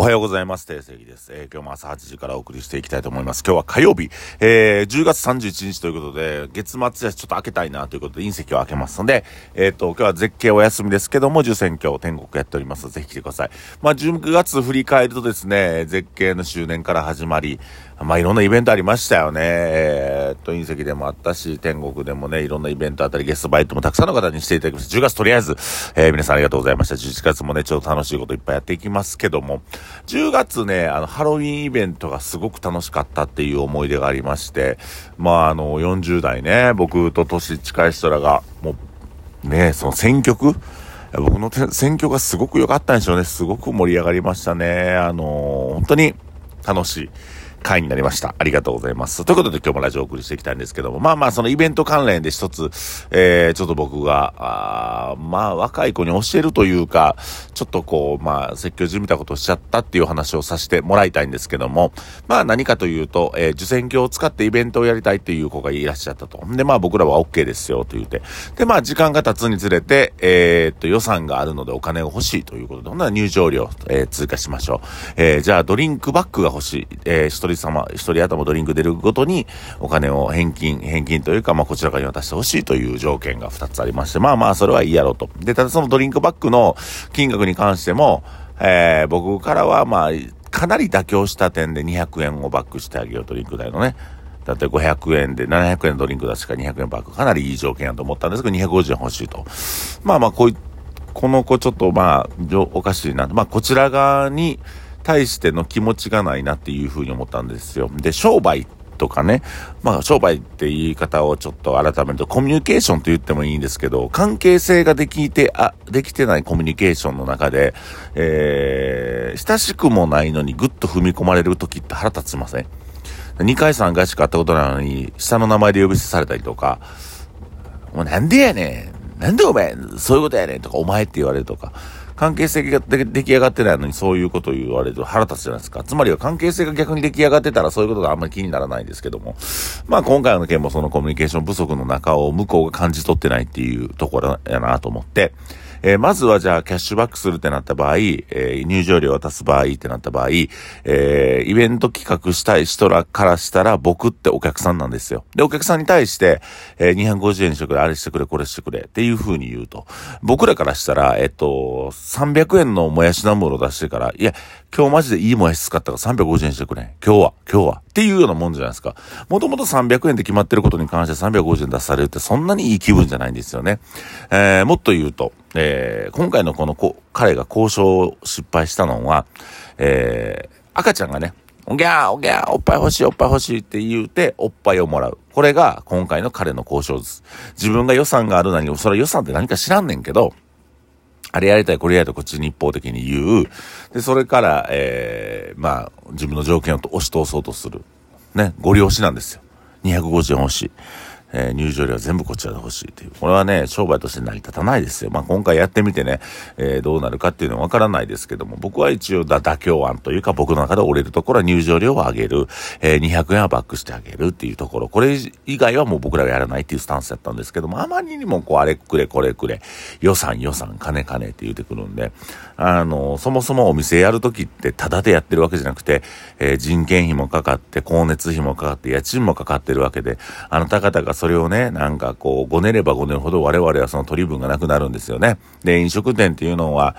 おはようございます。定石です、えー、今日も朝8時からお送りしていきたいと思います。今日は火曜日、えー、10月31日ということで、月末やちょっと開けたいなということで、隕石を開けますので、えっ、ー、と、今日は絶景お休みですけども、受選挙天国やっております。ぜひ来てください。まあ、10月振り返るとですね、絶景の周年から始まり、まあ、いろんなイベントありましたよね。えー、っと、隕石でもあったし、天国でもね、いろんなイベントあたり、ゲストバイトもたくさんの方にしていただきました。10月とりあえず、えー、皆さんありがとうございました。11月もね、ちょっと楽しいこといっぱいやっていきますけども、10月ね、あの、ハロウィンイベントがすごく楽しかったっていう思い出がありまして、まあ、あの、40代ね、僕と年近い人らが、もう、ね、その選曲僕の選挙がすごく良かったんでしょうね。すごく盛り上がりましたね。あの本当に楽しい。回になりました。ありがとうございます。ということで今日もラジオをお送りしていきたいんですけども、まあまあそのイベント関連で一つ、えー、ちょっと僕が、あまあ若い子に教えるというか、ちょっとこう、まあ説教じみたことをしちゃったっていう話をさせてもらいたいんですけども、まあ何かというと、えー、受選挙を使ってイベントをやりたいっていう子がいらっしゃったと。で、まあ僕らは OK ですよと言って。で、まあ時間が経つにつれて、えー、っと予算があるのでお金が欲しいということで、ほんなら入場料、えー、通過しましょう。えー、じゃあドリンクバッグが欲しい。えー、人様、一人頭ドリンク出るごとにお金を返金、返金というか、まあ、こちら側に渡してほしいという条件が2つありまして、まあまあ、それはいいやろうと。で、ただそのドリンクバッグの金額に関しても、えー、僕からはまあ、かなり妥協した点で200円をバックしてあげよう、ドリンク代のね。だって500円で700円ドリンク出しか200円バックかなりいい条件やと思ったんですけど、250円欲しいと。まあまあ、こういこの子ちょっとまあ、おかしいな。まあ、こちら側に、対しての気持ちがないなっていうふうに思ったんですよ。で、商売とかね、まあ商売って言い方をちょっと改めるとコミュニケーションと言ってもいいんですけど、関係性ができて、あ、できてないコミュニケーションの中で、えー、親しくもないのにぐっと踏み込まれる時って腹立ちません？2回3回しか会ったことないのに、下の名前で呼び捨てされたりとか、もうなんでやねん？なんでお前、そういうことやねん？とか、お前って言われるとか、関係性が出来上がってないのにそういうことを言われると腹立つじゃないですか。つまりは関係性が逆に出来上がってたらそういうことがあんまり気にならないんですけども。まあ今回の件もそのコミュニケーション不足の中を向こうが感じ取ってないっていうところやなと思って、えー、まずはじゃあキャッシュバックするってなった場合、えー、入場料を渡す場合ってなった場合、えー、イベント企画したい人らからしたら僕ってお客さんなんですよ。で、お客さんに対して、えー、250円にしてくれ、あれしてくれ、これしてくれっていう風に言うと。僕らからしたら、えっと、300円のもやしナムロ出してから、いや、今日マジでいいもやし使ったから350円してくれ。今日は、今日は。っていうようなもんじゃないですか。もともと300円で決まってることに関して350円出されるってそんなにいい気分じゃないんですよね。えー、もっと言うと、えー、今回のこの子、彼が交渉を失敗したのは、えー、赤ちゃんがね、おぎゃーおぎゃーおっぱい欲しいおっぱい欲しいって言うて、おっぱいをもらう。これが今回の彼の交渉です。自分が予算があるのに、それは予算って何か知らんねんけど、あれやりたい、これやりたい、こっちに一方的に言う。で、それから、えー、まあ、自分の条件を押し通そうとする。ね、ご利用しなんですよ。250円欲し。えー、入場料は全部こちらで欲しいという。これはね、商売として成り立たないですよ。まあ、今回やってみてね、えー、どうなるかっていうのはわからないですけども、僕は一応妥協案というか、僕の中で折れるところは入場料を上げる、えー、200円はバックしてあげるっていうところ、これ以外はもう僕らがやらないっていうスタンスだったんですけども、あまりにもこう、あれくれこれくれ、予算予算、金金って言うてくるんで、あの、そもそもお店やるときってタダでやってるわけじゃなくて、えー、人件費もかかって、光熱費もかかって、家賃もかかってるわけで、あなた方がそれをね、なんかこう、ごねればごねるほど我々はその取り分がなくなるんですよね。で、飲食店っていうのは、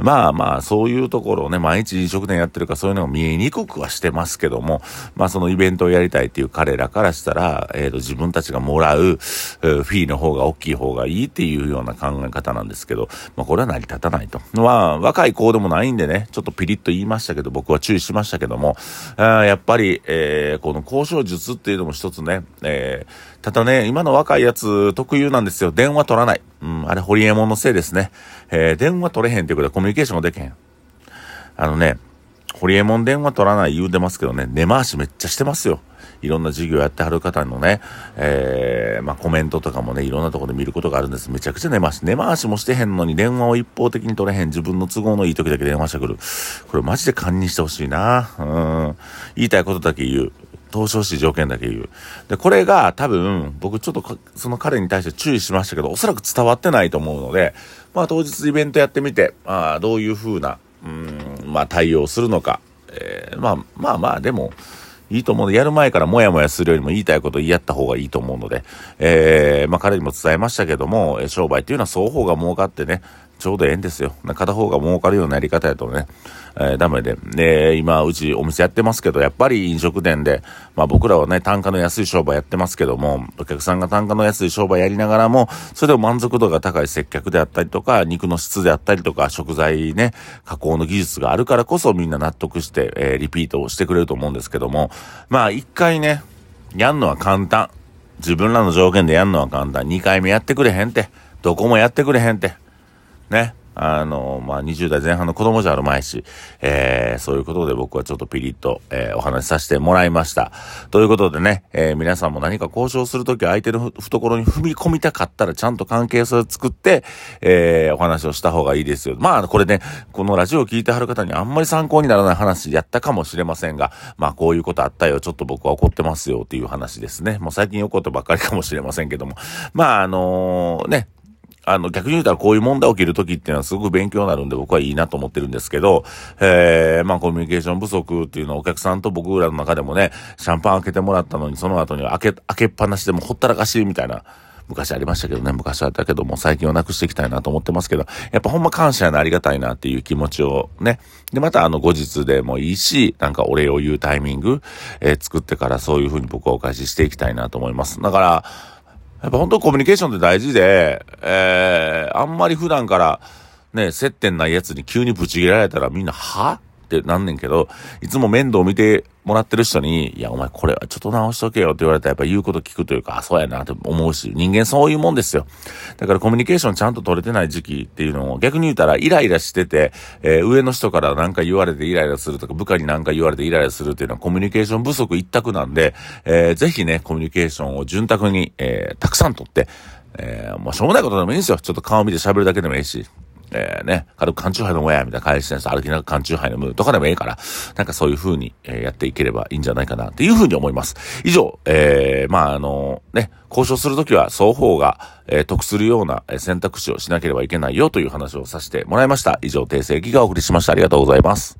まあまあ、そういうところをね、毎日飲食店やってるかそういうのが見えにくくはしてますけども、まあそのイベントをやりたいっていう彼らからしたら、えっ、ー、と、自分たちがもらう、フィーの方が大きい方がいいっていうような考え方なんですけど、まあこれは成り立たないと。まあ、若い子でもないんでね、ちょっとピリッと言いましたけど、僕は注意しましたけども、あやっぱり、えー、この交渉術っていうのも一つね、えー、ただね、今の若いやつ特有なんですよ。電話取らない。うん、あれ、ホリエモンのせいですね。えー、電話取れへんっていうことでコミュニケーションができへん。あのね、ホリエモン電話取らない言うてますけどね、根回しめっちゃしてますよ。いろんな授業やってはる方のね、えー、まあ、コメントとかもね、いろんなところで見ることがあるんです。めちゃくちゃ根回し。根回しもしてへんのに電話を一方的に取れへん。自分の都合のいい時だけ電話してくる。これマジで堪忍してほしいな。うん。言いたいことだけ言う。投資し条件だけ言う。で、これが多分、僕ちょっとその彼に対して注意しましたけど、おそらく伝わってないと思うので、まあ当日イベントやってみて、あどういう風な、うん、まあ対応するのか、えー、まあまあまあでも、いいと思うので、やる前からもやもやするよりも言いたいこと言い合った方がいいと思うので、えー、まあ彼にも伝えましたけども、商売っていうのは双方が儲かってね、ちょうどええんですよ。片方が儲かるようなやり方やとね、えー、ダメで。で、今、うちお店やってますけど、やっぱり飲食店で、まあ僕らはね、単価の安い商売やってますけども、お客さんが単価の安い商売やりながらも、それでも満足度が高い接客であったりとか、肉の質であったりとか、食材ね、加工の技術があるからこそみんな納得して、えー、リピートをしてくれると思うんですけども、まあ一回ね、やんのは簡単。自分らの条件でやんのは簡単。2回目やってくれへんって。どこもやってくれへんって。ね。あの、まあ、20代前半の子供じゃあるまいし、えー、そういうことで僕はちょっとピリッと、えー、お話しさせてもらいました。ということでね、えー、皆さんも何か交渉するとき相手の懐に踏み込みたかったらちゃんと関係性を作って、えー、お話をした方がいいですよ。まあ、これね、このラジオを聞いてはる方にあんまり参考にならない話やったかもしれませんが、まあ、こういうことあったよ、ちょっと僕は怒ってますよっていう話ですね。もう最近怒ってばっかりかもしれませんけども。まあ、あのー、ね、あの、逆に言うたらこういう問題起きるときっていうのはすごく勉強になるんで僕はいいなと思ってるんですけど、えー、まあコミュニケーション不足っていうのはお客さんと僕らの中でもね、シャンパン開けてもらったのにその後には開け、開けっぱなしでもほったらかしみたいな。昔ありましたけどね、昔あったけども、最近はなくしていきたいなと思ってますけど、やっぱほんま感謝やな、ありがたいなっていう気持ちをね。で、またあの後日でもいいし、なんかお礼を言うタイミング、えー、作ってからそういうふうに僕はお返ししていきたいなと思います。だから、やっぱ本当コミュニケーションって大事で、えー、あんまり普段からね、接点ないやつに急にブチ切られたらみんな、は？ってなんねんけど、いつも面倒見てもらってる人に、いや、お前これはちょっと直しとけよって言われたらやっぱ言うこと聞くというか、あ、そうやなって思うし、人間そういうもんですよ。だからコミュニケーションちゃんと取れてない時期っていうのを逆に言うたらイライラしてて、えー、上の人から何か言われてイライラするとか、部下に何か言われてイライラするっていうのはコミュニケーション不足一択なんで、えー、ぜひね、コミュニケーションを潤沢に、えー、たくさん取って、えー、もうしょうもないことでもいいんですよ。ちょっと顔見て喋るだけでもいいし。えー、ね、軽く缶中杯飲もうや、みたいな返しです歩きながら缶中杯飲むとかでもいいから、なんかそういう風に、えー、やっていければいいんじゃないかな、っていう風に思います。以上、えー、まあ、あの、ね、交渉するときは双方が、えー、得するような選択肢をしなければいけないよという話をさせてもらいました。以上、訂正儀がお送りしました。ありがとうございます。